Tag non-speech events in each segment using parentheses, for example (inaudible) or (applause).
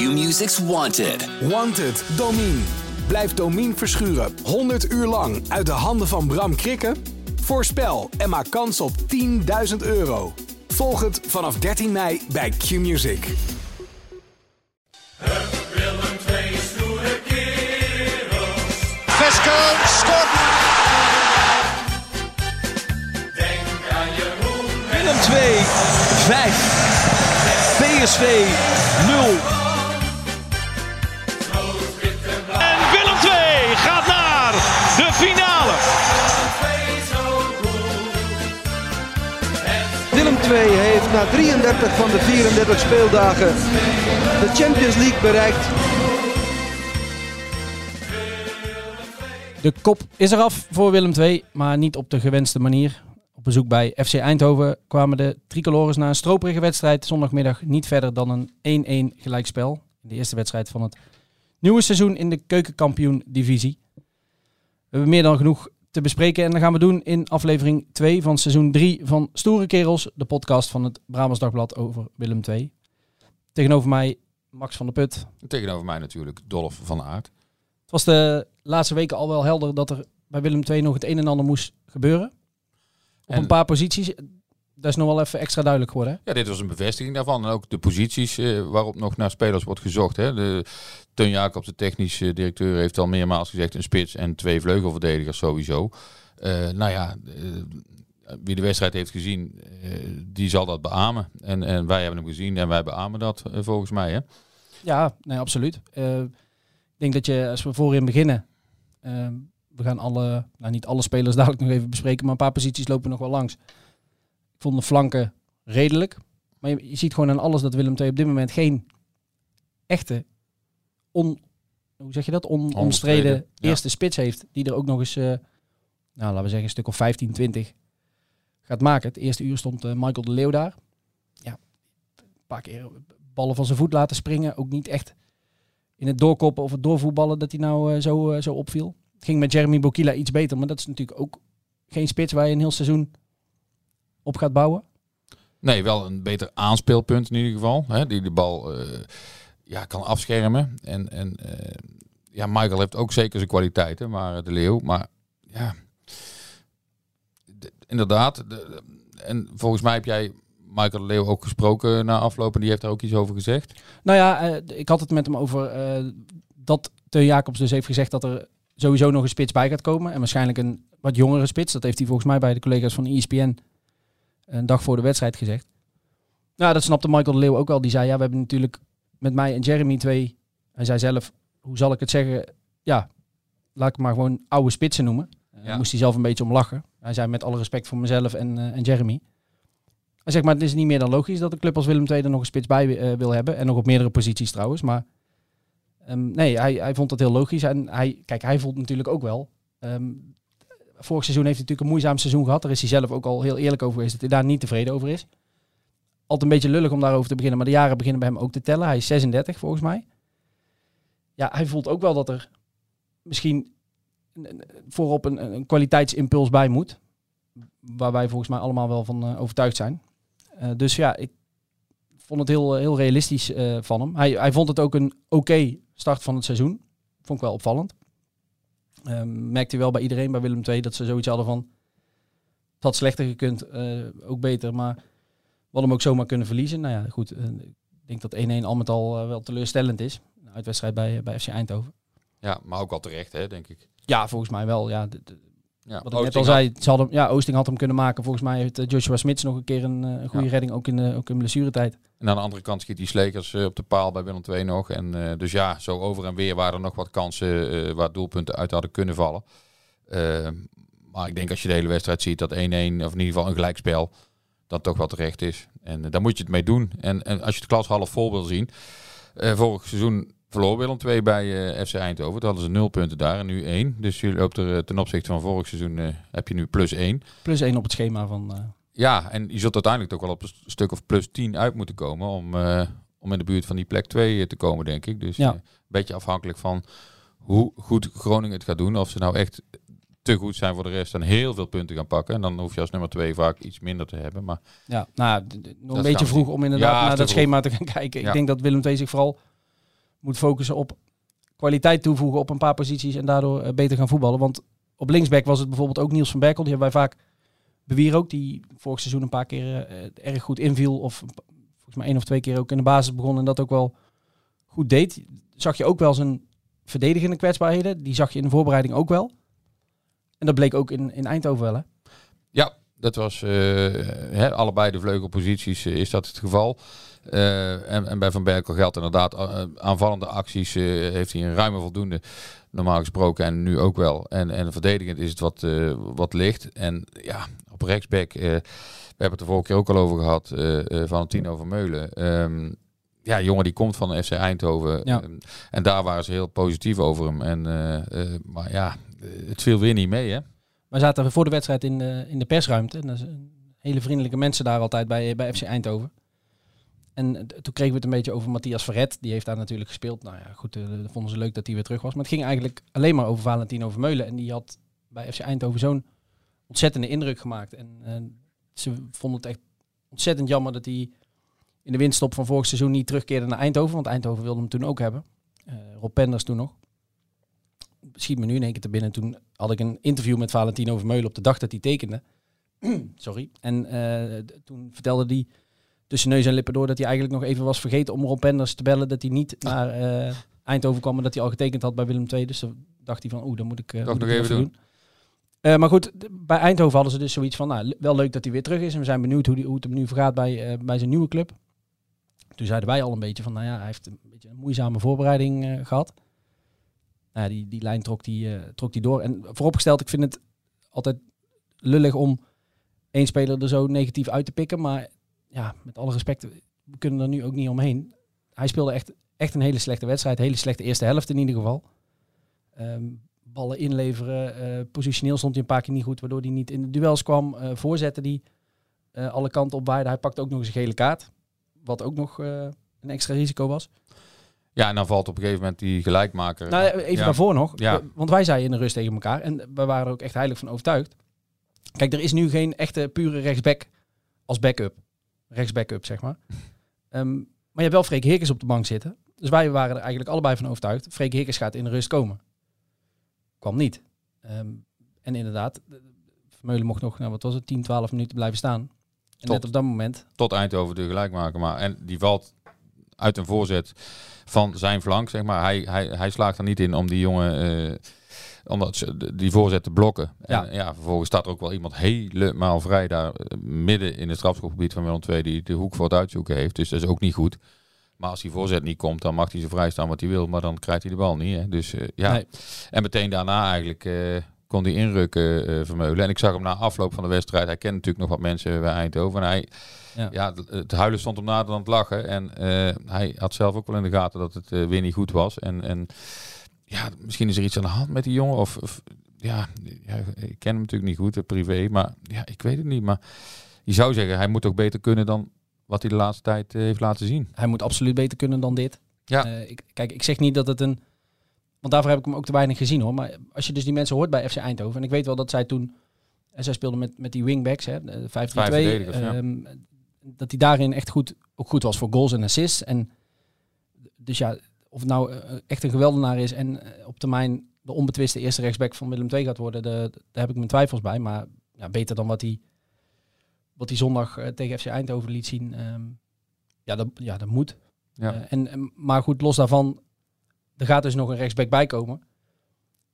Q-Music's Wanted. Wanted, Domine. Blijf Domine verschuren 100 uur lang uit de handen van Bram Krikken? Voorspel en maak kans op 10.000 euro. Volg het vanaf 13 mei bij Q-Music. Vesco scoort. Denk aan Jeroen Willem 2, 5. PSV 0. Heeft na 33 van de 34 speeldagen de Champions League bereikt. De kop is eraf voor Willem II, maar niet op de gewenste manier. Op bezoek bij FC Eindhoven kwamen de tricolores na een stroperige wedstrijd zondagmiddag niet verder dan een 1-1 gelijkspel. De eerste wedstrijd van het nieuwe seizoen in de keukenkampioen-divisie. We hebben meer dan genoeg te bespreken en dat gaan we doen in aflevering 2 van seizoen 3 van Stoere Kerels, de podcast van het Brabants Dagblad over Willem II. Tegenover mij Max van der Put. Tegenover mij natuurlijk Dolf van Aert. Het was de laatste weken al wel helder dat er bij Willem II nog het een en ander moest gebeuren. Op En- een paar posities. Dat is nog wel even extra duidelijk geworden. hè? Ja, dit was een bevestiging daarvan. En ook de posities eh, waarop nog naar spelers wordt gezocht. Hè. De, Teun Jacobs, de technisch eh, directeur, heeft al meermaals gezegd een spits en twee vleugelverdedigers sowieso. Eh, nou ja, eh, wie de wedstrijd heeft gezien, die zal dat beamen. En, en wij hebben hem gezien en wij beamen dat volgens mij. Hè. Ja, nee, absoluut. Ik denk dat je, als we voorin beginnen, we gaan alle, nou niet alle spelers dadelijk nog even bespreken, maar een paar posities lopen nog wel langs. Vond de flanken redelijk. Maar je, je ziet gewoon aan alles dat Willem II op dit moment geen echte, on, hoe zeg je dat, on, ja. eerste spits heeft. Die er ook nog eens, eh, nou laten we zeggen, een stuk of 15, 20 gaat maken. Het eerste uur stond eh, Michael de Leeuw daar. Ja, een paar keer ballen van zijn voet laten springen. Ook niet echt in het doorkoppen of het doorvoetballen dat hij nou eh, zo, zo opviel. Het ging met Jeremy Bokila iets beter, maar dat is natuurlijk ook geen spits waar je een heel seizoen op gaat bouwen. Nee, wel een beter aanspeelpunt in ieder geval. Hè, die de bal eh, ja, kan afschermen. En, en eh, ja, Michael heeft ook zeker zijn kwaliteiten, maar de Leeuw. Maar ja, de- inderdaad. de- en volgens mij heb jij Michael de Leeuw ook gesproken na afloop. En die heeft daar ook iets over gezegd. Nou ja, eh, ik had het met hem over eh, dat Teun Jacobs dus heeft gezegd dat er sowieso nog een spits bij gaat komen. En waarschijnlijk een wat jongere spits. Dat heeft hij volgens mij bij de collega's van ESPN een dag voor de wedstrijd gezegd. Nou, dat snapte Michael de Leeuw ook wel. Die zei, ja, we hebben natuurlijk met mij en Jeremy twee... Hij zei zelf, hoe zal ik het zeggen? Ja, laat ik maar gewoon oude spitsen noemen. Daar moest hij zelf een beetje om lachen. Hij zei met alle respect voor mezelf en, eh, en Jeremy. Hij zegt, maar het is niet meer dan logisch dat een club als Willem II er nog een spits bij eh, wil hebben. En nog op meerdere posities trouwens. Maar ehm, nee, hij, hij vond dat heel logisch. En hij, kijk, hij voelt natuurlijk ook wel. ehm, vorig seizoen heeft hij natuurlijk een moeizaam seizoen gehad. Daar is hij zelf ook al heel eerlijk over geweest dat hij daar niet tevreden over is. Altijd een beetje lullig om daarover te beginnen. Maar de jaren beginnen bij hem ook te tellen. Hij is 36 volgens mij. Ja, hij voelt ook wel dat er misschien voorop een, een kwaliteitsimpuls bij moet. Waar wij volgens mij allemaal wel van eh, overtuigd zijn. Eh, dus ja, ik vond het heel, heel realistisch eh, van hem. Hij, hij vond het ook een oké start van het seizoen. Vond ik wel opvallend. Ehm, merkte wel bij iedereen, bij Willem II, dat ze zoiets hadden van... Het had slechter gekund, eh, ook beter, maar we hadden hem ook zomaar kunnen verliezen. Nou ja, goed, eh, ik denk dat 1-1 al met al eh, wel teleurstellend is. Een uitwedstrijd bij, bij FC Eindhoven. Ja, maar ook wel terecht, hè, denk ik. Ja, volgens mij wel. Ja, de- de- Ja, wat ik net al zei, ze hadden, ja, Oosting had hem kunnen maken. Volgens mij heeft eh, Joshua Smits nog een keer een, eh, een goede Ja. redding, ook in, de, ook in blessuretijd. En aan de andere kant schiet die Slekers eh, op de paal bij Willem II nog. En dus ja, zo over en weer waren er nog wat kansen waar doelpunten uit hadden kunnen vallen. Maar ik denk als je de hele wedstrijd ziet dat 1-1 of in ieder geval een gelijkspel dat toch wel terecht is. En daar moet je het mee doen. En, en als je het klas half vol wil zien. vorig seizoen verloor Willem 2 bij eh, FC Eindhoven. Toen hadden ze nul punten daar en nu één. Dus je loopt er eh, ten opzichte van vorig seizoen eh, heb je nu plus één. Plus één op het schema van... Ja, en je zult uiteindelijk toch wel op een stuk of plus 10 uit moeten komen om, om in de buurt van die plek 2 te komen, denk ik. Dus Ja. een beetje afhankelijk van hoe goed Groningen het gaat doen. Of ze nou echt te goed zijn voor de rest en heel veel punten gaan pakken. En dan hoef je als nummer 2 vaak iets minder te hebben. Maar Ja, nou, nog een beetje vroeg om inderdaad Ja, naar dat vroeg. schema te gaan (laughs) kijken. Ja. Ik denk dat Willem II zich vooral moet focussen op kwaliteit toevoegen op een paar posities en daardoor eh, beter gaan voetballen. Want op linksback was het bijvoorbeeld ook Niels van Berkel. Die hebben wij vaak bewier ook, die vorig seizoen een paar keer eh, erg goed inviel. Of volgens mij één of twee keer ook in de basis begon en dat ook wel goed deed. Zag je ook wel zijn verdedigende kwetsbaarheden. Die zag je in de voorbereiding ook wel. En dat bleek ook in, in Eindhoven wel, hè? Ja, dat was eh, allebei de vleugelposities is dat het geval. Eh, en, en bij Van Berkel geldt inderdaad eh, aanvallende acties eh, heeft hij een ruime voldoende normaal gesproken en nu ook wel. En, en verdedigend is het wat, wat licht. En ja, op rechtsback, we hebben het er vorige keer ook al over gehad, eh eh Valentino Vermeulen. Ehm ja, jongen die komt van de FC Eindhoven. Ja. En daar waren ze heel positief over hem. En, maar ja, het viel weer niet mee hè. Wij zaten voor de wedstrijd in de, in de persruimte. En dat is een hele vriendelijke mensen daar altijd bij, bij FC Eindhoven. En toen kregen we het een beetje over Matthias Verret. Die heeft daar natuurlijk gespeeld. Nou ja, goed, dat vonden ze leuk dat hij weer terug was. Maar het ging eigenlijk alleen maar over Valentino Vermeulen. En die had bij FC Eindhoven zo'n ontzettende indruk gemaakt. En eh, ze vonden het echt ontzettend jammer dat hij in de winststop van vorig seizoen niet terugkeerde naar Eindhoven. Want Eindhoven wilde hem toen ook hebben. Eh Rob Penders toen nog. Schiet me nu in één keer te binnen. Toen had ik een interview met Valentino Vermeulen op de dag dat hij tekende. (clears throat) Sorry. En toen vertelde hij tussen neus en lippen door dat hij eigenlijk nog even was vergeten om Rob Penders te bellen. Dat hij niet naar eh, Eindhoven kwam, maar dat hij al getekend had bij Willem II. Dus dan dacht hij van, oeh, dan moet ik, moet nog ik even doen. Eh, maar goed, bij Eindhoven hadden ze dus zoiets van, nou, wel leuk dat hij weer terug is. En we zijn benieuwd hoe, die, hoe het hem nu vergaat bij, bij zijn nieuwe club. Toen zeiden wij al een beetje van, nou ja, hij heeft een beetje een moeizame voorbereiding eh, gehad. Nou, die, die lijn trok die, trok die door. En vooropgesteld, ik vind het altijd lullig om één speler er zo negatief uit te pikken. Maar ja, met alle respect, we kunnen er nu ook niet omheen. Hij speelde echt, echt een hele slechte wedstrijd. Hele slechte eerste helft in ieder geval. Ehm, ballen inleveren. eh, positioneel stond hij een paar keer niet goed, waardoor hij niet in de duels kwam. Eh, voorzetten die eh, alle kanten op waaiden. Hij pakte ook nog eens een gele kaart. Wat ook nog een extra risico was. Ja, en dan valt op een gegeven moment die gelijkmaker. Nou, even Ja. daarvoor nog. Ja. Want wij zeiden in de rust tegen elkaar. En we waren er ook echt heilig van overtuigd. Kijk, er is nu geen echte pure rechtsback als backup. Rechtsbackup, zeg maar. (laughs) Ehm, maar je hebt wel Freek Heerkens op de bank zitten. Dus wij waren er eigenlijk allebei van overtuigd. Freek Heerkens gaat in de rust komen. Kwam niet. Ehm, en inderdaad, de- Vermeulen mocht nog, nou, wat was het, 10, 12 minuten blijven staan. En Tot. net op dat moment tot Eindhoven de gelijkmaker. Maar en die valt uit een voorzet van zijn flank, zeg maar. Hij, hij, hij slaagt er niet in om die jongen, eh, om dat, ze- die voorzet te blokken. Ja. En ja, vervolgens staat er ook wel iemand helemaal vrij daar eh, midden in het strafschopgebied van Willem II die de hoek voor het uitzoeken heeft. Dus dat is ook niet goed. Maar als die voorzet niet komt, dan mag hij zo vrij staan wat hij wil, maar dan krijgt hij de bal niet. Hè. Dus eh, ja, Nee. en meteen daarna eigenlijk eh, kon hij inrukken Vermeulen. En ik zag hem na afloop van de wedstrijd, hij kent natuurlijk nog wat mensen bij Eindhoven. En hij, Ja. ja. het- huilen stond hem nader dan het lachen. En hij had zelf ook wel in de gaten dat het weer niet goed was. En, en ja, misschien is er iets aan de hand met die jongen. Of, of ja, ja, ik ken hem natuurlijk niet goed, eh, privé. Maar ja, ik weet het niet. Maar je zou zeggen, hij moet toch beter kunnen dan wat hij de laatste tijd eh, heeft laten zien. hij moet absoluut beter kunnen dan dit. Ja. Eh, ik, kijk, ik zeg niet dat het een... Want daarvoor heb ik hem ook te weinig gezien hoor. Maar als je dus die mensen hoort bij FC Eindhoven... En ik weet wel dat zij toen... En zij speelden met, met die wingbacks, hè, de 5-3-2. Vijf verdedigers, ja. ehm, Dat hij daarin echt goed, ook goed was voor goals en assists. En dus ja, of het nou eh, echt een geweldenaar is... en eh, op termijn de onbetwiste eerste rechtsback van Willem II gaat worden... de- daar heb ik mijn twijfels bij. Maar ja, beter dan wat hij, wat zondag eh, tegen FC Eindhoven liet zien... ehm, ja, dat, ja, dat moet. Ja. En, maar goed, los daarvan, er gaat dus nog een rechtsback bij komen.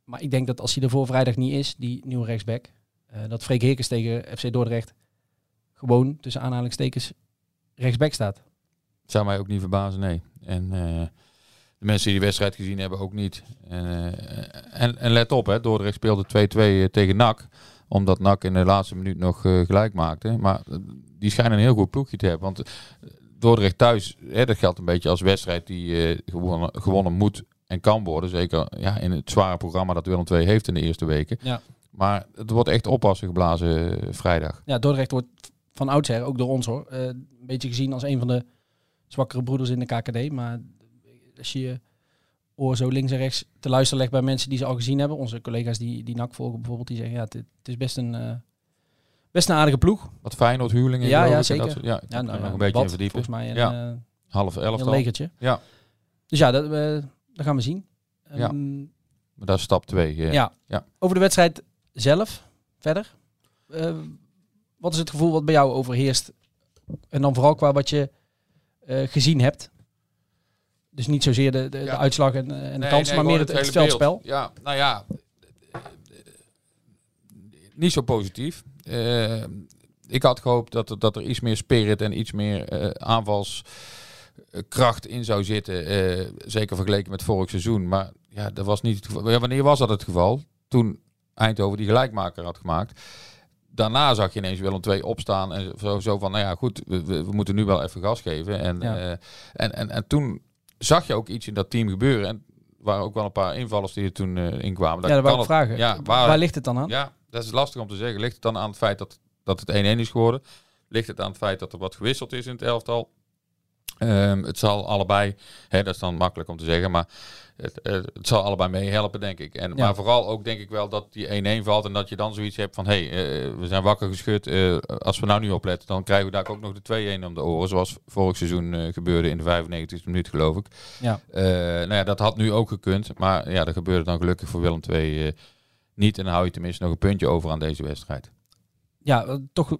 Maar ik denk dat als hij er voor vrijdag niet is, die nieuwe rechtsback, dat Freek Heerkens tegen FC Dordrecht gewoon tussen aanhalingstekens rechtsback staat. Zou mij ook niet verbazen, nee. En de mensen die die wedstrijd gezien hebben ook niet. En, eh, en, en let op, hè, Dordrecht speelde 2-2 tegen NAC. Omdat NAC in de laatste minuut nog eh, gelijk maakte. Maar eh, die schijnen een heel goed ploegje te hebben. Want eh, Dordrecht thuis, hè, dat geldt een beetje als wedstrijd die eh, gewonnen, gewonnen moet en kan worden. Zeker ja, in het zware programma dat Willem II heeft in de eerste weken. Ja. Maar het wordt echt oppassen geblazen eh, vrijdag. Ja, Dordrecht wordt van oudsher, ook door ons hoor, eh, een beetje gezien als een van de zwakkere broeders in de KKD. Maar als je je oor zo links en rechts te luisteren legt bij mensen die ze al gezien hebben, onze collega's die, die NAC volgen bijvoorbeeld, die zeggen ja, het, het is best een, eh, best een aardige ploeg. Wat Feyenoord huurlingen. ja, ja, ik, en dat zeker. ja, Ja, nou, nog een beetje wat, in verdiepen. Volgens mij een, Ja. eh, Half een elftal. legertje. Ja. Dus ja, dat, eh, dat gaan we zien. Ja. Ehm, Maar dat is stap twee. ja. Ja. Over de wedstrijd zelf, verder. Wat is het gevoel wat bij jou overheerst? En dan vooral qua wat je gezien hebt. Dus niet zozeer de, de, uitslag en, eh, en de Nee, nee, maar meer het, het veldspel. Ja, nou ja. Niet zo positief. Eh, ik had gehoopt dat er, dat er iets meer spirit en iets meer eh, aanvalskracht in zou zitten. eh, zeker vergeleken met vorig seizoen. Maar ja, dat was niet het geval. Ja, wanneer was dat het geval? Toen Eindhoven die gelijkmaker had gemaakt. Daarna zag je ineens Willem II opstaan en zo, zo van, nou ja, goed, we, moeten nu wel even gas geven. En, Ja. eh, en, en, en toen zag je ook iets in dat team gebeuren. En er waren ook wel een paar invallers die er toen eh in kwamen. Ja, dat het- vragen. Ja, waar, waar, ligt het dan aan? ja, dat is lastig om te zeggen. Ligt het dan aan het feit dat, dat het 1-1 is geworden? Ligt het aan het feit dat er wat gewisseld is in het elftal? Ehm, het zal allebei, hè, dat is dan makkelijk om te zeggen, maar het, eh, het zal allebei meehelpen, denk ik. En, Ja. Maar vooral ook denk ik wel dat die 1-1 valt en dat je dan zoiets hebt van, hé, hey, eh, we zijn wakker geschud. eh, als we nou niet opletten, dan krijgen we daar ook nog de 2-1 om de oren, zoals vorig seizoen gebeurde in de 95e minuut, geloof ik. Ja. Nou ja, dat had nu ook gekund, maar ja, dat gebeurde dan gelukkig voor Willem II niet. En dan hou je tenminste nog een puntje over aan deze wedstrijd. ja, toch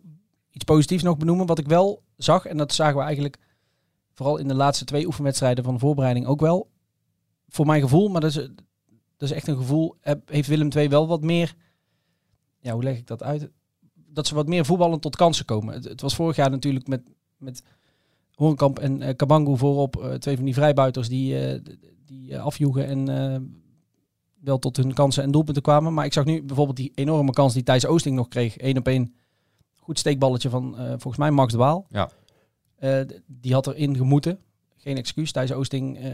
iets positiefs nog benoemen. Wat ik wel zag, en dat zagen we eigenlijk vooral in de laatste twee oefenwedstrijden van de voorbereiding ook wel. Voor mijn gevoel, maar dat is, dat is echt een gevoel, heeft Willem II wel wat meer, ja, hoe leg ik dat uit? Dat ze wat meer voetballen tot kansen komen. Het, was vorig jaar natuurlijk met, met Horenkamp en eh Kabangu voorop, eh, twee van die vrijbuiters die, d- die afjoegen en wel tot hun kansen en doelpunten kwamen. Maar ik zag nu bijvoorbeeld die enorme kans die Thijs Oosting nog kreeg, één op één goed steekballetje van volgens mij Max de Waal. Ja. Eh, die had erin gemoeten. Geen excuus. Thijs Oosting, eh,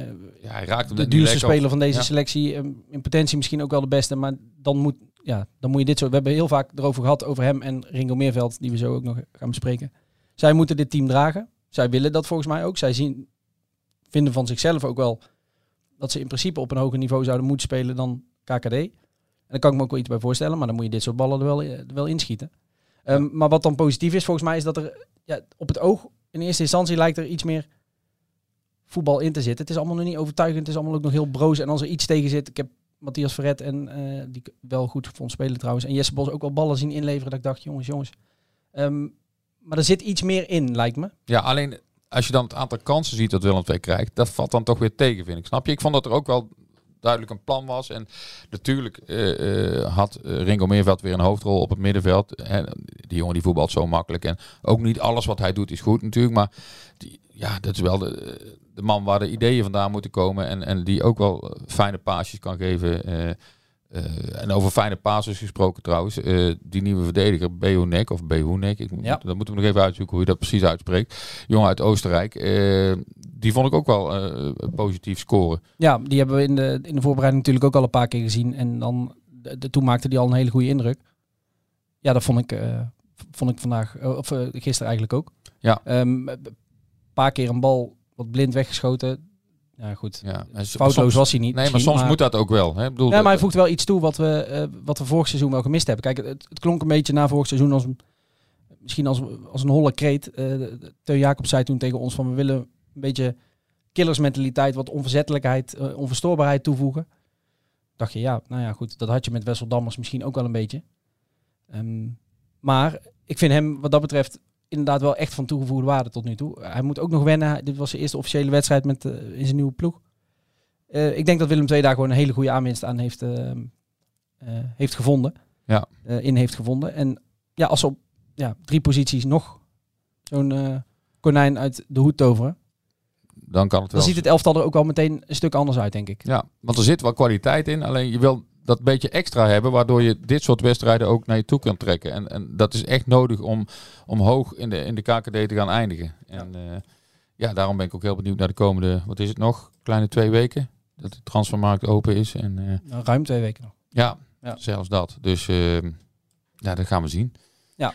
Ja, hij raakte hem de duurste op. speler van deze Ja. selectie. eh, in potentie misschien ook wel de beste. Maar dan moet, ja, dan moet je dit zo... We hebben heel vaak erover gehad, over hem en Ringo Meerveld, die we zo ook nog gaan bespreken. Zij moeten dit team dragen. Zij willen dat volgens mij ook. Zij zien, vinden van zichzelf ook wel dat ze in principe op een hoger niveau zouden moeten spelen dan KKD. En daar kan ik me ook wel iets bij voorstellen, maar dan moet je dit soort ballen er wel, er wel inschieten. Ehm, maar wat dan positief is, volgens mij, is dat er ja, op het oog in eerste instantie lijkt er iets meer voetbal in te zitten. Het is allemaal nog niet overtuigend, het is allemaal ook nog heel broos. En als er iets tegen zit, ik heb Matthias Verret en eh, die wel goed vond spelen trouwens. En Jesse Bos ook wel ballen zien inleveren. Dat ik dacht, jongens, jongens. Ehm, maar er zit iets meer in, lijkt me. Ja, alleen als je dan het aantal kansen ziet dat Willem II krijgt, dat valt dan toch weer tegen, vind ik. Snap je? Ik vond dat er ook wel duidelijk een plan was. En natuurlijk eh, had eh, Ringo Meerveld weer een hoofdrol op het middenveld. En die jongen die voetbalt zo makkelijk. En ook niet alles wat hij doet is goed natuurlijk. Maar die, ja, dat is wel de, de man waar de ideeën vandaan moeten komen. En, en die ook wel fijne paasjes kan geven. Eh, en over fijne passes gesproken trouwens. eh, die nieuwe verdediger, Behonek of Behonek. Ik, Ja. Dat moeten we nog even uitzoeken hoe je dat precies uitspreekt. Jongen uit Oostenrijk. eh, die vond ik ook wel positief scoren. Ja, die hebben we in de, in de voorbereiding natuurlijk ook al een paar keer gezien. En dan, de, de- toen maakte die al een hele goede indruk. Ja, dat vond ik, vond ik vandaag, of gisteren eigenlijk ook. Ja. Ehm, Een paar keer een bal wat blind weggeschoten. Ja, goed. Ja. Foutloos soms- was hij niet. Nee, maar soms moet dat ook wel. Hè? Ik bedoel, Ja, maar hij voegt wel iets toe wat we, eh, wat we vorig seizoen wel gemist hebben. Kijk, het, het klonk een beetje na vorig seizoen als misschien als, als een holle kreet. Eh Teun Jacob zei toen tegen ons van we willen een beetje killersmentaliteit, wat onverzettelijkheid, eh, onverstoorbaarheid toevoegen. Dacht je, ja, nou ja, goed, dat had je met Wessel Dammers misschien ook wel een beetje. Ehm, maar ik vind hem wat dat betreft inderdaad wel echt van toegevoegde waarde tot nu toe. Hij moet ook nog wennen. Dit was zijn eerste officiële wedstrijd met, eh, in zijn nieuwe ploeg. Eh, ik denk dat Willem II daar gewoon een hele goede aanwinst aan heeft, eh, eh, heeft gevonden. Ja. In heeft gevonden. En ja, als ze op ja, drie posities nog zo'n konijn uit de hoed toveren, dan kan het dan wel. ziet het elftal er ook wel meteen een stuk anders uit, denk ik. Ja, want er zit wel kwaliteit in. Alleen je wil dat beetje extra hebben, waardoor je dit soort wedstrijden ook naar je toe kan trekken. En, en dat is echt nodig om, om hoog in de, in de KKD te gaan eindigen. En ja. ja, daarom ben ik ook heel benieuwd naar de komende, wat is het nog? Kleine twee weken dat de transfermarkt open is. En, uh, nou, ruim twee weken nog. Ja, ja. zelfs dat. Dus uh, ja, dat gaan we zien. Ja.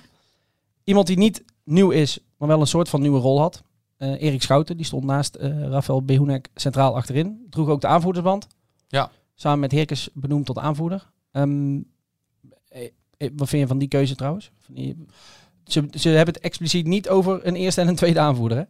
Iemand die niet nieuw is, maar wel een soort van nieuwe rol had. Uh, Erik Schouten, die stond naast uh, Rafael Behoenek centraal achterin. Droeg ook de aanvoerdersband. Ja. Samen met Herkes benoemd tot aanvoerder. Um, wat vind je van die keuze trouwens? Van die, ze, ze hebben het expliciet niet over een eerste en een tweede aanvoerder, hè?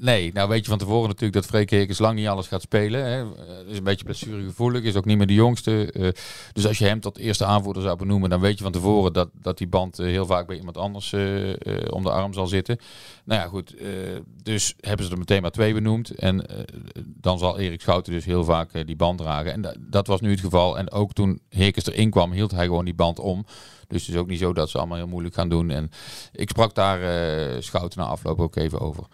Nee, nou weet je van tevoren natuurlijk dat Freek Heekens lang niet alles gaat spelen. Hè. Eh, is een beetje blessuregevoelig, is ook niet meer de jongste. Eh, dus als je hem tot eerste aanvoerder zou benoemen, dan weet je van tevoren dat, dat die band eh, heel vaak bij iemand anders eh, om de arm zal zitten. Nou ja, goed. dus hebben ze er meteen maar twee benoemd. En dan zal Erik Schouten dus heel vaak die band dragen. En da- dat was nu het geval. En ook toen Heekens erin kwam, hield hij gewoon die band om. Dus het is ook niet zo dat ze allemaal heel moeilijk gaan doen. En ik sprak daar Schouten na afloop ook even over.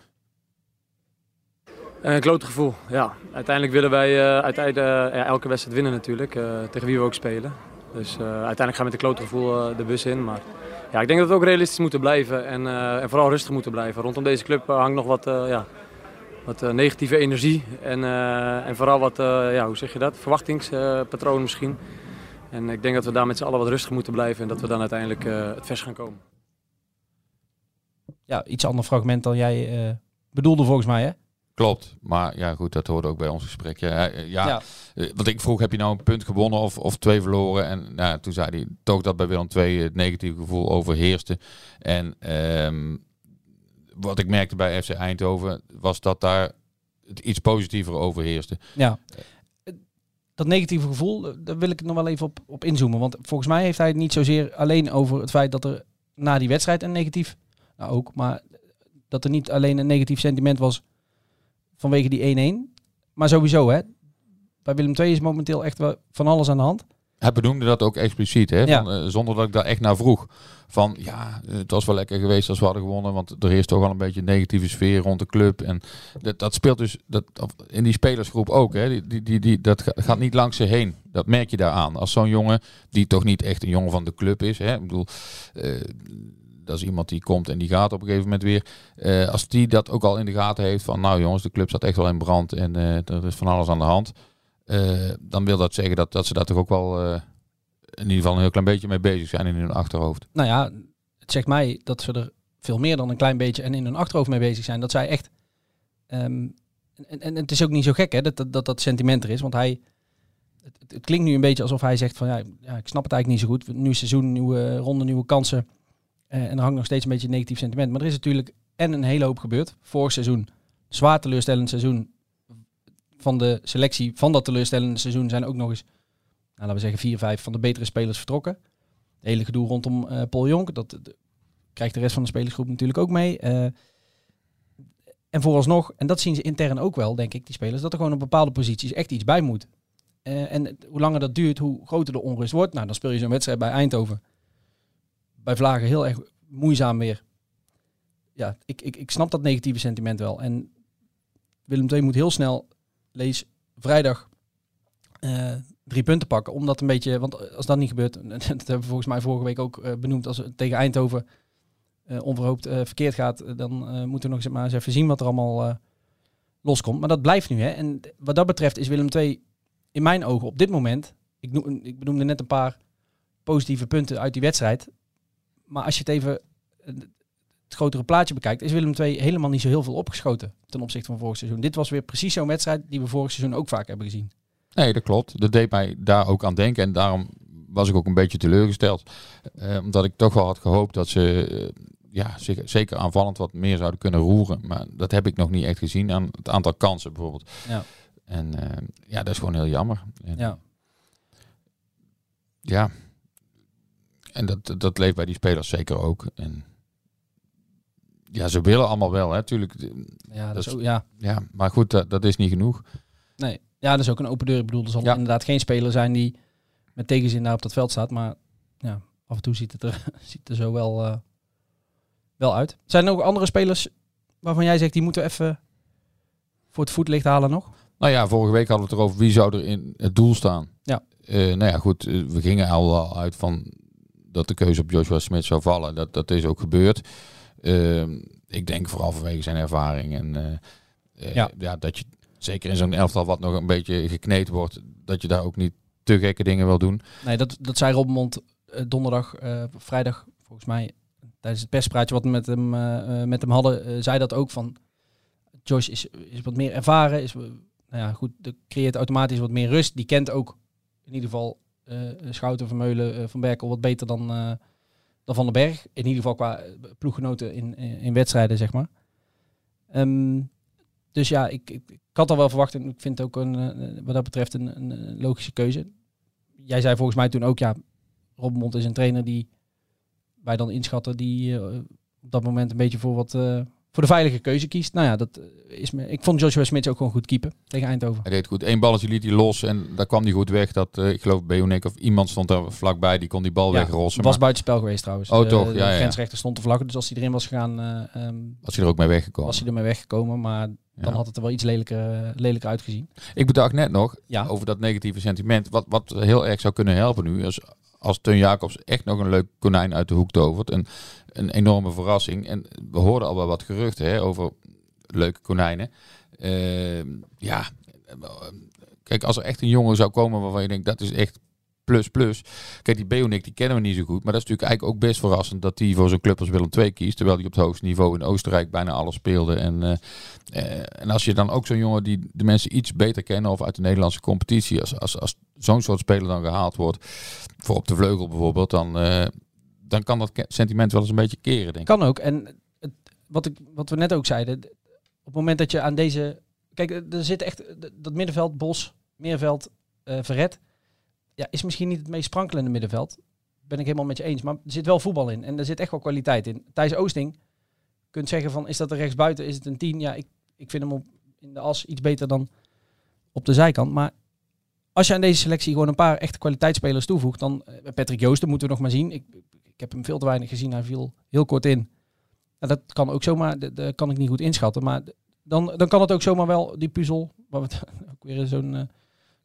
Eh, Een klote gevoel, ja. Uiteindelijk willen wij eh, uiteindelijk, eh, elke wedstrijd winnen natuurlijk, eh, tegen wie we ook spelen. Dus eh, uiteindelijk gaan we met een klote gevoel eh, de bus in. Maar ja, ik denk dat we ook realistisch moeten blijven en, eh, en vooral rustig moeten blijven. Rondom deze club eh, hangt nog wat, eh, ja, wat eh, negatieve energie en, eh, en vooral wat, eh, ja, hoe zeg je dat, verwachtingspatroon misschien. En ik denk dat we daar met z'n allen wat rustig moeten blijven en dat we dan uiteindelijk eh, het vers gaan komen. Ja, iets ander fragment dan jij eh, bedoelde volgens mij, hè? Klopt, maar ja goed, dat hoorde ook bij ons gesprek. Ja, eh, ja, Ja. eh, want ik vroeg, heb je nou een punt gewonnen of, of twee verloren? En nou, toen zei hij toch dat bij Willem II het negatieve gevoel overheerste. En ehm, wat ik merkte bij FC Eindhoven was dat daar het iets positiever overheerste. Ja. Dat negatieve gevoel, eh, daar wil ik nog wel even op, op inzoomen. Want volgens mij heeft hij het niet zozeer alleen over het feit dat er na die wedstrijd een negatief, nou ook, maar dat er niet alleen een negatief sentiment was vanwege die 1-1. Maar sowieso, hè. Bij Willem II is momenteel echt wel van alles aan de hand. Hij benoemde dat ook expliciet, hè? Ja. Van, eh, zonder dat ik daar echt naar vroeg. Van ja, het was wel lekker geweest als we hadden gewonnen, want er heerst toch wel een beetje een negatieve sfeer rond de club. En dat, dat speelt dus dat, in die spelersgroep ook. Hè? Die, die, die, die, dat ga- gaat niet langs ze heen. Dat merk je daaraan. Als zo'n jongen, die toch niet echt een jongen van de club is. Hè? Ik bedoel, eh, is iemand die komt en die gaat op een gegeven moment weer. Eh, als die dat ook al in de gaten heeft van nou jongens, de club staat echt wel in brand en eh, er is van alles aan de hand. Eh, dan wil dat zeggen dat, dat ze daar toch ook wel in ieder geval een heel klein beetje mee bezig zijn in hun achterhoofd. Nou ja, het zegt mij dat ze er veel meer dan een klein beetje en in hun achterhoofd mee bezig zijn. Dat zij echt. ehm, en, en het is ook niet zo gek hè, dat, dat, dat sentiment er is. Want hij. Het klinkt nu een beetje alsof hij zegt van ja, ja, ik snap het eigenlijk niet zo goed. Nieuw seizoen, nieuwe ronde, nieuwe kansen. Eh, en er hangt nog steeds een beetje negatief sentiment. Maar er is natuurlijk en een hele hoop gebeurd. Vorig seizoen, zwaar teleurstellend seizoen. Van de selectie van dat teleurstellende seizoen zijn ook nog eens, nou, laten we zeggen, vier, vijf van de betere spelers vertrokken. Het hele gedoe rondom eh, Paul Jonk, dat krijgt de rest van de spelersgroep natuurlijk ook mee. Eh, en vooralsnog, en dat zien ze intern ook wel, denk ik, die spelers, dat er gewoon op bepaalde posities echt iets bij moet. En hoe langer dat duurt, hoe groter de onrust wordt. Nou, dan speel je zo'n wedstrijd bij Eindhoven. Bij Vlagen heel erg moeizaam weer. Ja, ik, ik, ik snap dat negatieve sentiment wel. En Willem II moet heel snel, lees vrijdag, eh, drie punten pakken. Om dat een beetje, want als dat niet gebeurt, (laughs) dat hebben we volgens mij vorige week ook eh, benoemd, als het tegen Eindhoven eh, onverhoopt verkeerd gaat, dan moeten we nog eens, maar eens even zien wat er allemaal loskomt. Maar dat blijft nu. Hè? En wat dat betreft is Willem II in mijn ogen op dit moment, ik, ik benoemde net een paar positieve punten uit die wedstrijd. Maar als je het even eh, het grotere plaatje bekijkt, is Willem II helemaal niet zo heel veel opgeschoten ten opzichte van vorig seizoen. Dit was weer precies zo'n wedstrijd die we vorig seizoen ook vaak hebben gezien. Nee, dat klopt. Dat deed mij daar ook aan denken. En daarom was ik ook een beetje teleurgesteld. Eh, omdat ik toch wel had gehoopt dat ze eh, ja, zich, zeker aanvallend wat meer zouden kunnen roeren. Maar dat heb ik nog niet echt gezien aan het aantal kansen bijvoorbeeld. Ja. En eh, ja, dat is gewoon heel jammer. En, Ja. ja. En dat, dat leeft bij die spelers zeker ook. En ja, ze willen allemaal wel, hè, tuurlijk. Ja, dat Dat is is- ook, ja. Ja, maar goed, dat, dat is niet genoeg. Nee. ja, dat is ook een open deur. Ik bedoel, er zal Ja. inderdaad geen speler zijn die met tegenzin daar op dat veld staat. Maar ja, af en toe ziet het er, (laughs) ziet er zo wel, eh, wel uit. Zijn er nog andere spelers waarvan jij zegt, die moeten we even voor het voetlicht halen nog? Nou ja, vorige week hadden we het erover wie zou er in het doel staan. Ja. Eh, nou ja, goed, eh, we gingen al uit van dat de keuze op Joshua Smith zou vallen. Dat, dat is ook gebeurd. Ehm, ik denk vooral vanwege zijn ervaring. En eh, eh, Ja. ja. dat je zeker in zo'n elftal wat nog een beetje gekneed wordt, dat je daar ook niet te gekke dingen wil doen. Nee, dat, dat zei Robbenmond eh, donderdag, vrijdag, volgens mij, tijdens het perspraatje wat we met hem, met hem hadden, zei dat ook van, Josh is, is wat meer ervaren, is, nou ja, goed, de creëert automatisch wat meer rust. Die kent ook in ieder geval Schouten, Vermeulen, eh, Van Berkel wat beter dan, eh, dan Van den Berg. In ieder geval qua eh, ploeggenoten in, in, wedstrijden, zeg maar. Ehm, dus ja, ik, ik, had al wel verwacht en ik vind het ook een, eh, wat dat betreft een, een, logische keuze. Jij zei volgens mij toen ook, ja, Robbenmond is een trainer die wij dan inschatten die eh, op dat moment een beetje voor wat eh, voor de veilige keuze kiest. Nou ja, dat eh, is me. Ik vond Joshua Smits ook gewoon goed keeper tegen Eindhoven. Hij deed goed. Eén balletje liet hij los en daar kwam hij goed weg. Dat, eh, ik geloof Beonik of iemand stond daar vlakbij, die kon die bal Ja, wegrossen. was maar buitenspel geweest trouwens. Oh, De- toch? De, Ja, ja. grensrechter stond te vlaggen, dus als hij erin was gegaan, eh, ehm, was hij er ook mee weggekomen. was hij ermee weggekomen. Maar dan Ja. had het er wel iets lelijker, eh, lelijker uitgezien. Ik bedacht net nog Ja. over dat negatieve sentiment. Wat, wat heel erg zou kunnen helpen nu. Als, als Teun Jacobs echt nog een leuk konijn uit de hoek tovert. Een, een enorme verrassing. En we hoorden al wel wat geruchten hè, over leuke konijnen. Ehm, ja, kijk, als er echt een jongen zou komen waarvan je denkt dat is echt plus plus. Kijk, die Beonik die kennen we niet zo goed. Maar dat is natuurlijk eigenlijk ook best verrassend dat hij voor zo'n club als Willem II kiest. Terwijl hij op het hoogste niveau in Oostenrijk bijna alles speelde. En, eh, eh, en als je dan ook zo'n jongen die de mensen iets beter kennen of uit de Nederlandse competitie, als, als, als zo'n soort speler dan gehaald wordt, voor op de vleugel bijvoorbeeld, dan, eh, dan kan dat sentiment wel eens een beetje keren, denk ik. Kan ook. En het, wat, ik, wat we net ook zeiden, op het moment dat je aan deze... Kijk, er zit echt dat middenveld, Bos, Meerveld, Verret. Ja, is misschien niet het meest sprankelende middenveld. Ben ik helemaal met je eens. Maar er zit wel voetbal in. En er zit echt wel kwaliteit in. Thijs Oosting, kunt zeggen van, is dat er rechtsbuiten? Is het een 10? Ja, ik, ik vind hem op, in de as iets beter dan op de zijkant. Maar als je aan deze selectie gewoon een paar echte kwaliteitsspelers toevoegt, dan eh, Patrick Joosten moeten we nog maar zien. Ik, ik heb hem veel te weinig gezien. Hij viel heel kort in. Nou, dat kan ook zomaar, dat, kan ik niet goed inschatten. Maar dan, dan kan het ook zomaar wel, die puzzel, waar we het (laughs) ook weer zo'n uh,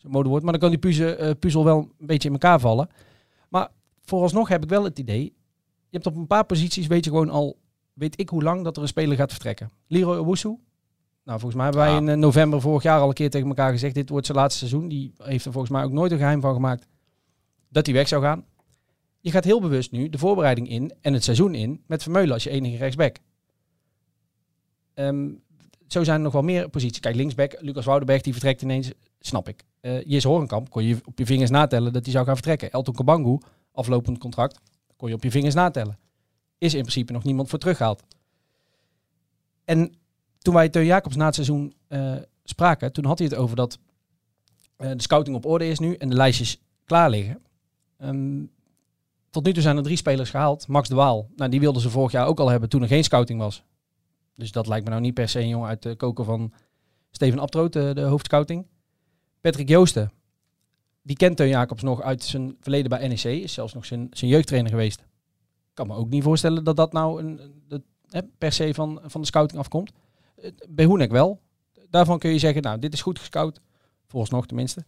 zo'n modewoord, maar dan kan die puzzel, eh, puzzel wel een beetje in elkaar vallen. Maar vooralsnog heb ik wel het idee, je hebt op een paar posities, weet je gewoon al, weet ik hoe lang dat er een speler gaat vertrekken. Leroy Owusu, nou volgens mij hebben wij in eh, november vorig jaar al een keer tegen elkaar gezegd, dit wordt zijn laatste seizoen. Die heeft er volgens mij ook nooit een geheim van gemaakt dat hij weg zou gaan. Je gaat heel bewust nu de voorbereiding in en het seizoen in met Vermeulen als je enige rechtsback. Ehm, zo zijn er nog wel meer posities. Kijk, linksback, Lucas Woudenberg, die vertrekt ineens, snap ik. Eh Jis Horenkamp kon je op je vingers natellen dat hij zou gaan vertrekken. Elton Kabangu, aflopend contract, kon je op je vingers natellen. Is in principe nog niemand voor teruggehaald. En toen wij Teun Jacobs na het seizoen eh, spraken, toen had hij het over dat eh, de scouting op orde is nu en de lijstjes klaar liggen. Ehm, tot nu toe zijn er drie spelers gehaald. Max de Waal, nou, die wilden ze vorig jaar ook al hebben toen er geen scouting was. Dus dat lijkt me nou niet per se een jongen uit de koker van Steven Abtroot, de, de hoofdscouting. Patrick Joosten, die kent Teun Jacobs nog uit zijn verleden bij NEC. Is zelfs nog zijn, zijn jeugdtrainer geweest. kan me ook niet voorstellen dat dat nou een, dat, hè, per se van, van de scouting afkomt. Eh, Bij Hoenek wel. Daarvan kun je zeggen, nou, dit is goed gescout. Volgens nog tenminste.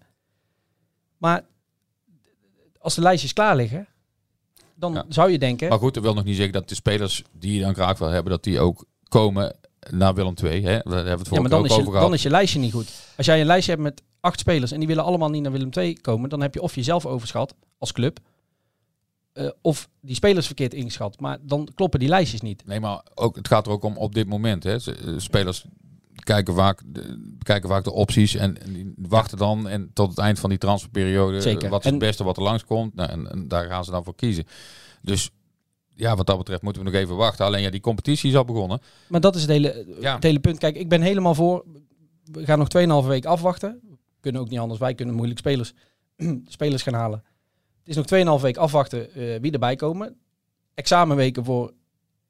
Maar als de lijstjes klaar liggen, dan Ja. zou je denken... Maar goed, dat wil nog niet zeggen dat de spelers die je dan graag wil hebben, dat die ook komen naar Willem II. Hè? Daar hebben we het Ja, maar dan is, over je, gehad. dan is je lijstje niet goed. Als jij een lijstje hebt met acht spelers en die willen allemaal niet naar Willem II komen, dan heb je of jezelf overschat als club, eh, of die spelers verkeerd ingeschat. Maar dan kloppen die lijstjes niet. Nee, maar ook, het gaat er ook om op dit moment. Hè. Eh, Spelers kijken vaak, de, kijken vaak de opties en, en die wachten dan en tot het eind van die transferperiode. Zeker. Wat is En- het beste wat er langskomt? Nou, en, en daar gaan ze dan voor kiezen. Dus ja, wat dat betreft moeten we nog even wachten. Alleen ja, die competitie is al begonnen. Maar dat is het hele, Ja. het hele punt. Kijk, ik ben helemaal voor. We gaan nog 2,5 week afwachten. We kunnen ook niet anders. Wij kunnen moeilijk spelers, (clears throat) spelers gaan halen. Het is nog 2,5 week afwachten eh, wie erbij komen. Examenweken voor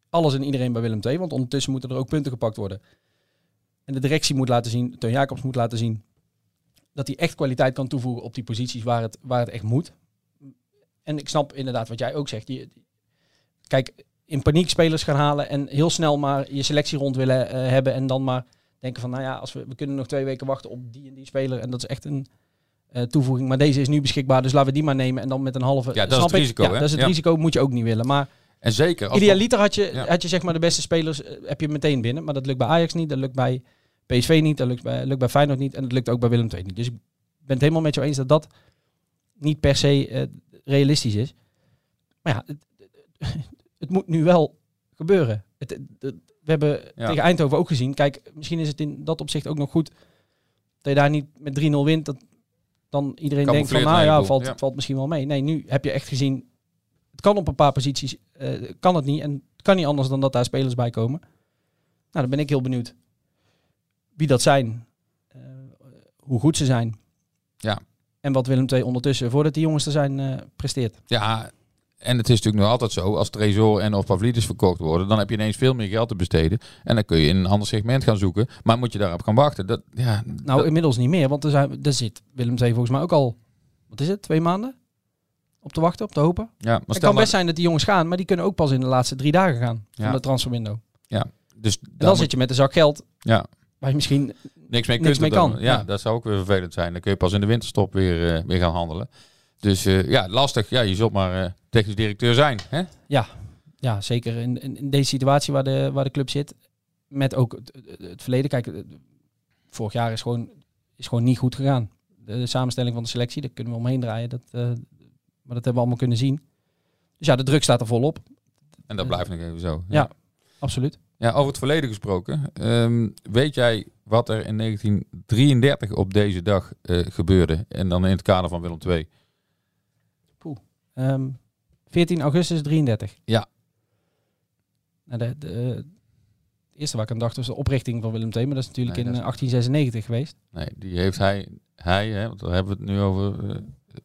alles en iedereen bij Willem II. Want ondertussen moeten er ook punten gepakt worden. En de directie moet laten zien, Teun Jacobs moet laten zien... dat hij echt kwaliteit kan toevoegen op die posities waar het, waar het echt moet. En ik snap inderdaad wat jij ook zegt. Je, kijk, in paniek spelers gaan halen en heel snel maar je selectie rond willen eh, hebben en dan maar denken van, nou ja, als we, we kunnen nog twee weken wachten op die en die speler en dat is echt een eh, toevoeging, maar deze is nu beschikbaar, dus laten we die maar nemen en dan met een halve. Ja, dat is het ik? risico, Ja, hè? dat is het Ja. risico, moet je ook niet willen. Maar En zeker als idealiter had je, Ja. had je zeg maar de beste spelers, eh, heb je meteen binnen, maar dat lukt bij Ajax niet, dat lukt bij PSV niet, dat lukt bij, lukt bij Feyenoord niet en dat lukt ook bij Willem II niet. Dus ik ben het helemaal met jou eens dat dat niet per se realistisch is. Maar ja, het, moet nu wel gebeuren. Het, het- het- we hebben Ja. tegen Eindhoven ook gezien. Kijk, misschien is het in dat opzicht ook nog goed dat je daar niet met 3-0 wint. Dat dan iedereen denkt van, nou ja, valt, ja. valt misschien wel mee. Nee, nu heb je echt gezien, het kan op een paar posities, eh, kan het niet. En het kan niet anders dan dat daar spelers bij komen. Nou, dan ben ik heel benieuwd wie dat zijn, eh, hoe goed ze zijn. Ja. En wat Willem II ondertussen, voordat die jongens er zijn, eh, presteert. Ja, en het is natuurlijk nog altijd zo, als Trezor en of Pavlidis verkocht worden, dan heb je ineens veel meer geld te besteden. En dan kun je in een ander segment gaan zoeken. Maar moet je daarop gaan wachten? Dat, ja, Nou, dat- inmiddels niet meer, want er, zijn, er zit Willem II volgens mij ook al, wat is het, twee maanden? Op te wachten, op te hopen. ja, maar Het kan best zijn dat die jongens gaan, maar die kunnen ook pas in de laatste drie dagen gaan van Ja. de transferwindow. dus En daar dan moet- zit je met een zak geld Ja, waar je misschien... niks mee, Niks kunt mee kan, Ja, ja. dat zou ook weer vervelend zijn. Dan kun je pas in de winterstop weer, eh, weer gaan handelen. Dus eh, ja, lastig. Ja, je zult maar eh, technisch directeur zijn. Hè? Ja, zeker in, in, deze situatie waar de, waar de club zit. Met ook het, verleden. Kijk, vorig jaar is gewoon, is gewoon niet goed gegaan. De, de samenstelling van de selectie, daar kunnen we omheen draaien. Dat, eh, maar dat hebben we allemaal kunnen zien. Dus ja, de druk staat er volop. En dat Eh, blijft nog even zo. Ja, absoluut. Ja, over het verleden gesproken. Ehm, weet jij wat er in 1933 op deze dag eh, gebeurde? En dan in het kader van Willem II. Ehm 14 augustus 33. Ja. Nou, de, eerste waar ik aan dacht was de oprichting van Willem II. Maar dat is natuurlijk Nee, in dat is- eh, 1896 geweest. Nee, die heeft hij, hij hè, want daar hebben we het nu over, eh,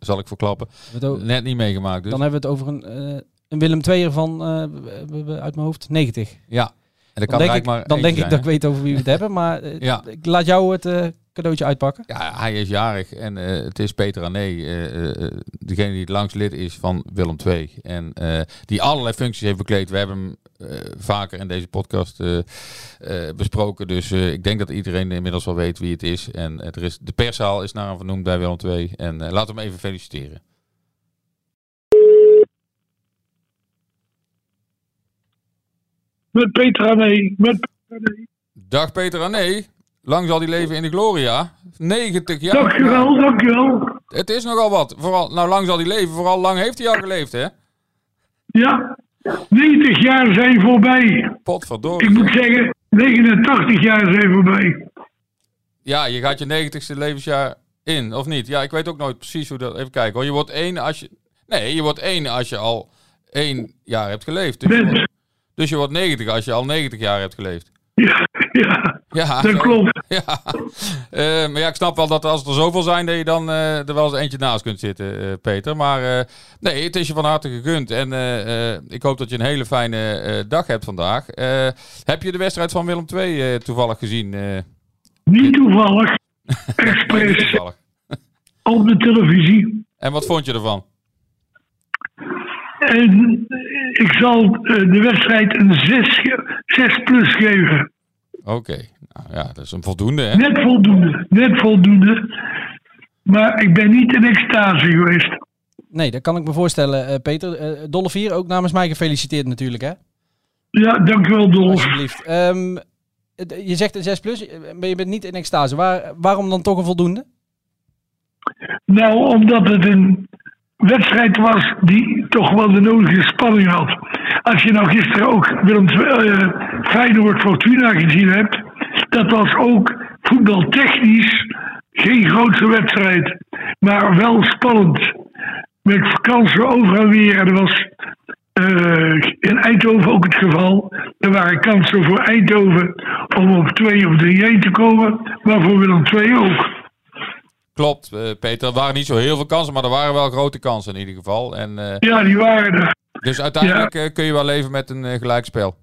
zal ik verklappen, We het o- net niet meegemaakt. Dus. Dan hebben we het over een, eh, een Willem II'er van, uit mijn hoofd, 90. ja, en Dan kan denk, ik, maar dan denk ik dat ik weet over wie we het (laughs) hebben. Maar Ja. ik laat jou het cadeautje uitpakken. Ja, hij is jarig en eh, het is Peter Ané, eh, eh, degene die het langst lid is van Willem II. En eh, die allerlei functies heeft bekleed. We hebben hem eh, vaker in deze podcast eh, eh, besproken. Dus eh, ik denk dat iedereen inmiddels wel weet wie het is. En er is, de perszaal is naar hem vernoemd bij Willem II. En eh, laten we hem even feliciteren. Met Peter Ané. Met Peter Dag Peter Ané. Lang zal die leven in de Gloria. 90 jaar. Dankjewel, dankjewel. Het is nogal wat. Vooral, nou, lang zal hij leven. Vooral lang heeft hij al geleefd, hè? Ja, 90 jaar zijn voorbij. Ik Potverdorie. moet zeggen, 89 jaar zijn voorbij. Ja, je gaat je 90ste levensjaar in, of niet? Ja, ik weet ook nooit precies hoe dat... Even kijken hoor. Je wordt één als je... Nee, je wordt één als je al één jaar hebt geleefd. Dus je wordt, dus je wordt 90 als je al 90 jaar hebt geleefd. Ja, (laughs) ja, Ja, dat klopt. (laughs) Ja. Eh, maar ja, ik snap wel dat als er zoveel zijn, dat je dan eh, er wel eens eentje naast kunt zitten, eh, Peter. Maar nee, het is je van harte gegund. En ik hoop dat je een hele fijne dag hebt vandaag. Heb je de wedstrijd van Willem II toevallig gezien? Niet toevallig. (laughs) Express toevallig. op de televisie. En wat vond je ervan? En ik zal de wedstrijd een 6, 6 plus geven. Oké, nou ja, dat is een voldoende, hè? Net voldoende, net voldoende. Maar ik ben niet in extase geweest. Nee, dat kan ik me voorstellen, eh, Peter. Eh Dolle 4, ook namens mij gefeliciteerd natuurlijk, hè? Ja, dankjewel Dolf. Alsjeblieft. Ehm, het- je zegt een 6 plus, eh, maar je bent niet in extase. Waar, waarom dan toch een voldoende? Nou, omdat het een wedstrijd was die toch wel de nodige spanning had. Als je nou gisteren ook Willem uh, Feyenoord Fortuna gezien hebt, dat was ook voetbaltechnisch geen grootste wedstrijd, maar wel spannend. Met kansen over en weer. En dat was uh, in Eindhoven ook het geval. Er waren kansen voor Eindhoven om op 2 of 3-1 te komen, maar voor Willem II ook. Klopt, uh, Peter. Er waren niet zo heel veel kansen, maar er waren wel grote kansen in ieder geval. En, uh, ja, die waren er. Dus uiteindelijk ja. kun je wel leven met een gelijkspel.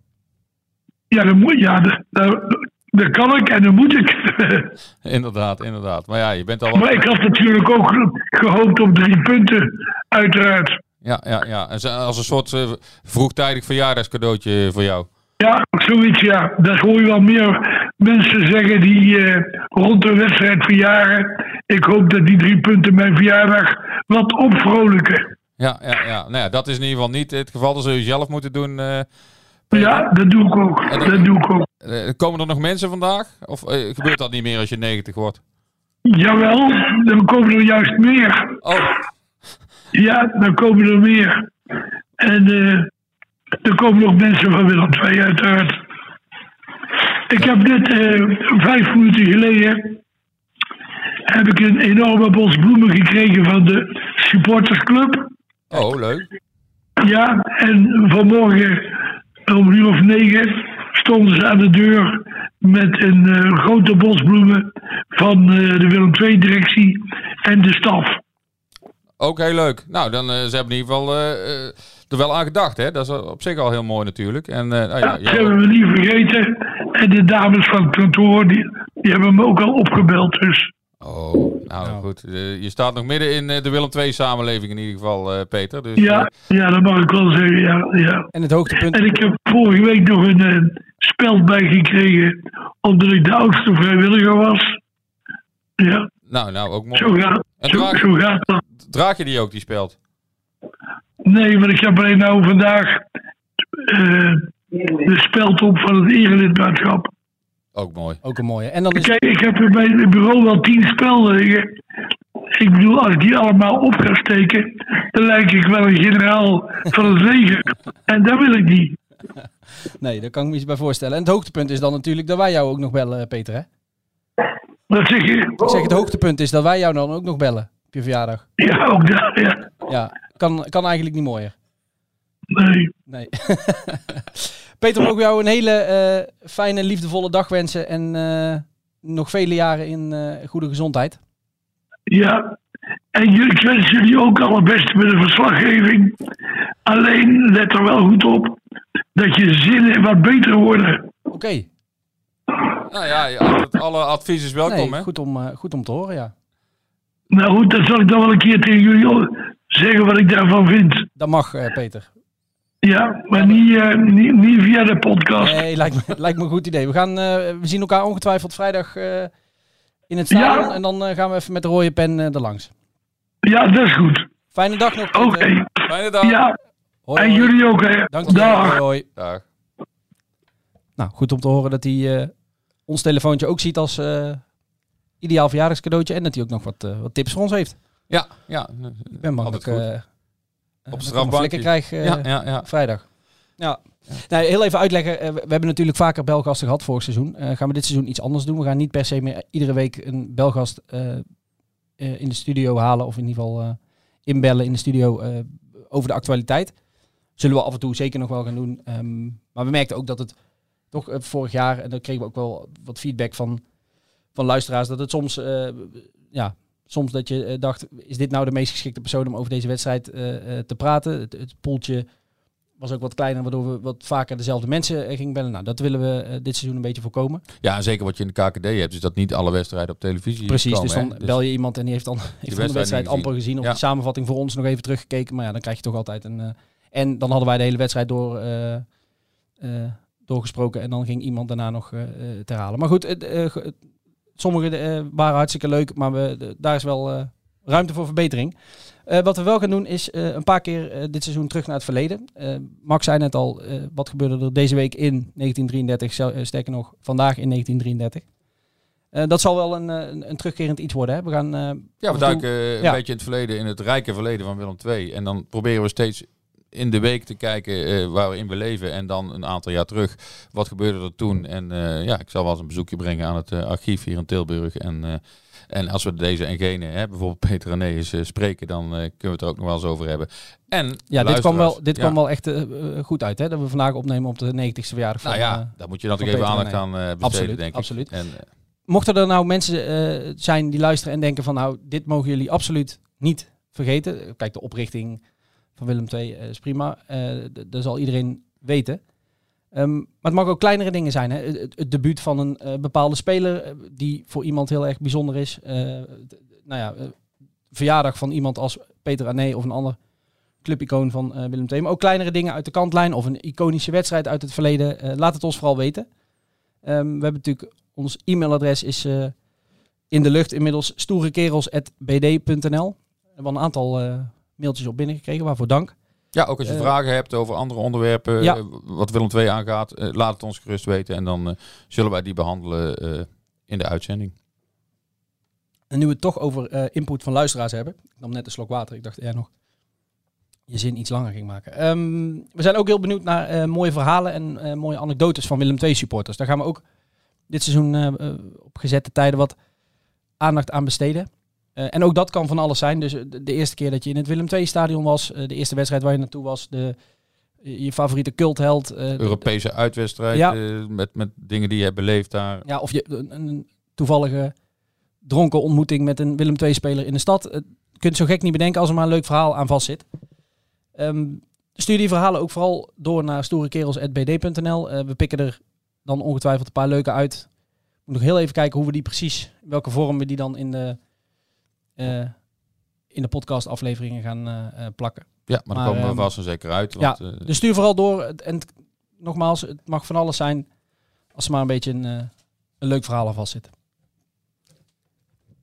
Ja, dat, moet, ja dat, dat, dat kan ik en dat moet ik. (laughs) inderdaad, inderdaad. Maar ja, je bent al. Maar ik had natuurlijk ook gehoopt op drie punten, uiteraard. Ja, ja, ja. Als een soort vroegtijdig verjaardagscadeautje voor jou. Ja, zoiets, ja. Dat hoor je wel meer mensen zeggen die uh, rond de wedstrijd verjaren. Ik hoop dat die drie punten mijn verjaardag wat opvrolijken. Ja, ja, ja. Nou ja, dat is in ieder geval niet het geval. Dat zul je zelf moeten doen. Uh, ja, dat doe ik ook. Dat doe ik ook. Uh, komen er nog mensen vandaag? Of gebeurt dat niet meer als je 90 wordt? Jawel, dan komen er juist meer. Oh. Ja, dan komen er meer. En er komen nog mensen van Willem II uiteraard. Ik heb net uh, vijf minuten geleden heb ik een enorme bos bloemen gekregen van de supportersclub. Oh, leuk. Ja, en vanmorgen om uur of negen stonden ze aan de deur met een eh, grote bosbloemen van eh, de Willem II-directie en de staf. Ook heel leuk. Nou, dan eh, ze hebben in ieder geval eh, eh, er wel aan gedacht, hè? Dat is op zich al heel mooi natuurlijk. En, eh, nou, ja, Ja, ja, dat hebben we niet vergeten. En de dames van het kantoor, die, die hebben me ook al opgebeld. Dus Oh, nou, goed. Eh, je staat nog midden in eh, de Willem II-samenleving in ieder geval, eh, Peter. Dus, ja, ja, dat mag ik wel zeggen. Ja, ja. En het hoogtepunt... En ik heb vorige week nog een speld bijgekregen, omdat ik de oudste vrijwilliger was. Ja, nou, nou, ook mooi. zo gaat, En zo, draag- zo gaat dat. Draag je die ook, die speld? Nee, want ik heb alleen nou vandaag eh, de speld op van het erelidmaatschap. Ook mooi. Ook een mooie. En dan is... Kijk, ik heb er bij het bureau wel tien spelden. Ik bedoel, als ik die allemaal op ga steken, dan lijk ik wel een generaal van het leger. En dat wil ik niet. (laughs) Nee, daar kan ik me iets bij voorstellen. En het hoogtepunt is dan natuurlijk dat wij jou ook nog bellen, Peter, hè? Dat zeg je. Ik zeg, het hoogtepunt is dat wij jou dan ook nog bellen op je verjaardag. Ja, ook dat, ja. Ja, kan, kan eigenlijk niet mooier. Nee. Nee. (laughs) Peter, we jou een hele eh, fijne, liefdevolle dag wensen. En eh, nog vele jaren in eh, goede gezondheid. Ja. En jullie, ik wens jullie ook alle beste met de verslaggeving. Alleen let er wel goed op dat je zinnen wat beter worden. Oké. Nou ja, alle advies is welkom, Nee, hè? goed, om, eh, goed om te horen, ja. Nou goed, dan zal ik dan wel een keer tegen jullie zeggen wat ik daarvan vind. Dat mag, eh, Peter. Ja, maar niet, eh, niet, niet via de podcast. Nee, lijkt me, lijkt me een goed idee. We, gaan, eh, we zien elkaar ongetwijfeld vrijdag eh, in het stadion. Ja. En dan gaan we even met de rode pen eh er langs. Ja, dat is goed. Fijne dag nog, Oké. Fijne dag. Ja, Hoi, en hoi. jullie ook, hè. Dank je. Dag. Hoi, hoi. Dag. Nou, goed om te horen dat hij eh, ons telefoontje ook ziet als eh, ideaal verjaardagscadeautje. En dat hij ook nog wat, eh, wat tips voor ons heeft. Ja, ja. Ik ben bang dat ik eh, Op strafbankje. een flikker krijg eh, ja, ja, ja. vrijdag. Ja. Nou, heel even uitleggen. Eh, we hebben natuurlijk vaker belgasten gehad vorig seizoen. Eh, gaan we dit seizoen iets anders doen. We gaan niet per se meer iedere week een belgast eh, eh, in de studio halen. Of in ieder geval eh, inbellen in de studio eh, over de actualiteit. Zullen we af en toe zeker nog wel gaan doen. Ehm, maar we merkten ook dat het toch eh, vorig jaar, en daar kregen we ook wel wat feedback van, van luisteraars, dat het soms, eh, ja, soms dat je eh, dacht, is dit nou de meest geschikte persoon om over deze wedstrijd eh, eh, te praten? Het, het poeltje was ook wat kleiner, waardoor we wat vaker dezelfde mensen gingen bellen. Nou, dat willen we dit seizoen een beetje voorkomen. Ja, en zeker wat je in de KKD hebt, is dat niet alle wedstrijden op televisie Precies, komen, dus dan hè. bel je iemand en die heeft dan, heeft dan de wedstrijd amper gezien. Of Ja. de samenvatting voor ons nog even teruggekeken. Maar ja, dan krijg je toch altijd een... en dan hadden wij de hele wedstrijd door, doorgesproken en dan ging iemand daarna nog te herhalen. Maar goed, sommige eh, waren hartstikke leuk, maar we, daar is wel eh, ruimte voor verbetering. Eh, wat we wel gaan doen is een paar keer dit seizoen terug naar het verleden. Max zei net al, wat gebeurde er deze week in 1933, zel- eh, sterker nog vandaag in 1933. Eh, dat zal wel een, een, een terugkerend iets worden. Hè? We gaan, Ja, we toe- duiken een Ja. beetje in het verleden, in het rijke verleden van Willem II. En dan proberen we steeds in de week te kijken eh, waar we leven. En dan een aantal jaar terug, wat gebeurde er toen? En eh, ja, ik zal wel eens een bezoekje brengen aan het eh, archief hier in Tilburg. En, en als we deze en gene, hè, bijvoorbeeld Peter eens eh, spreken, dan kunnen we het er ook nog wel eens over hebben. En Ja, dit kwam wel, dit ja. kwam wel echt goed uit. Hè? Dat we vandaag opnemen op de 90ste verjaardag van... Nou ja, daar moet je toch even aandacht aan besteden, Absoluut, denk ik. absoluut. En, mochten er nou mensen zijn die luisteren en denken van... nou, dit mogen jullie absoluut niet vergeten. Kijk, de oprichting van Willem II eh, is prima. Eh, dat zal iedereen weten. Ehm, maar het mag ook kleinere dingen zijn. Hè? Het, debuut van een eh, bepaalde speler die voor iemand heel erg bijzonder is. D- nou ja, verjaardag van iemand als Peter Ané of een ander clubicoon van Willem II. Maar ook kleinere dingen uit de kantlijn of een iconische wedstrijd uit het verleden. Laat het ons vooral weten. Ehm, we hebben natuurlijk, ons e-mailadres is in de lucht inmiddels stoerekerels.bd.nl. We hebben een aantal mailtjes op binnengekregen, waarvoor dank. Ja, ook als je Eh, vragen hebt over andere onderwerpen, ja. eh, wat Willem II aangaat, eh, laat het ons gerust weten. En dan zullen wij die behandelen eh, in de uitzending. En nu we het toch over input van luisteraars hebben. Ik nam net een slok water. Ik dacht jij nog je zin iets langer ging maken. Ehm, we zijn ook heel benieuwd naar mooie verhalen en mooie anekdotes van Willem II supporters. Daar gaan we ook dit seizoen op gezette tijden wat aandacht aan besteden. Eh, en ook dat kan van alles zijn. Dus eh, de, de eerste keer dat je in het Willem II stadion was, eh, de eerste wedstrijd waar je naartoe was, de je favoriete cultheld. eh, Europese uitwedstrijd Ja. met, met dingen die je hebt beleefd daar. Ja, of je een, een toevallige dronken ontmoeting met een Willem II-speler in de stad. Je kunt zo gek niet bedenken als er maar een leuk verhaal aan vast zit. Ehm, stuur die verhalen ook vooral door naar stoerekerels.bd.nl. We pikken er dan ongetwijfeld een paar leuke uit. Moet nog heel even kijken hoe we die precies, welke vorm we die dan in de, in de podcastafleveringen gaan eh, eh, plakken. Ja, maar, Maar, daar komen we ehm, vast en zeker uit. Ja, Want, eh, dus stuur vooral door. En nogmaals, het mag van alles zijn. Als er maar een beetje een, eh, een leuk verhaal aan vast zit. Heb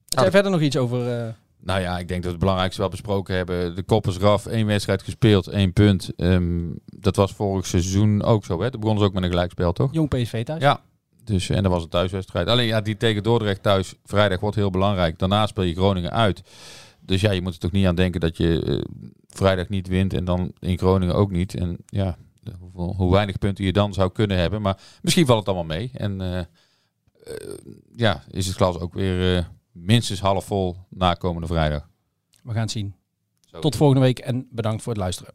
jij dat- verder nog iets over... eh, Nou ja, ik denk dat we het belangrijkste wel besproken hebben. De kop is eraf, één wedstrijd gespeeld, één punt. Ehm, dat was vorig seizoen ook zo. Hè? Toen begonnen ze ook met een gelijkspel, toch? Jong PSV thuis? Ja. Dus, en dat was een thuiswedstrijd. Alleen ja, die tegen Dordrecht thuis vrijdag wordt heel belangrijk. Daarna speel je Groningen uit. Dus ja, je moet er toch niet aan denken dat je eh, vrijdag niet wint en dan in Groningen ook niet. En ja, hoeveel, hoe weinig punten je dan zou kunnen hebben. Maar misschien valt het allemaal mee. En eh, eh, ja, is het glas ook weer minstens half vol na komende vrijdag. We gaan het zien. Zo. Tot volgende week en bedankt voor het luisteren.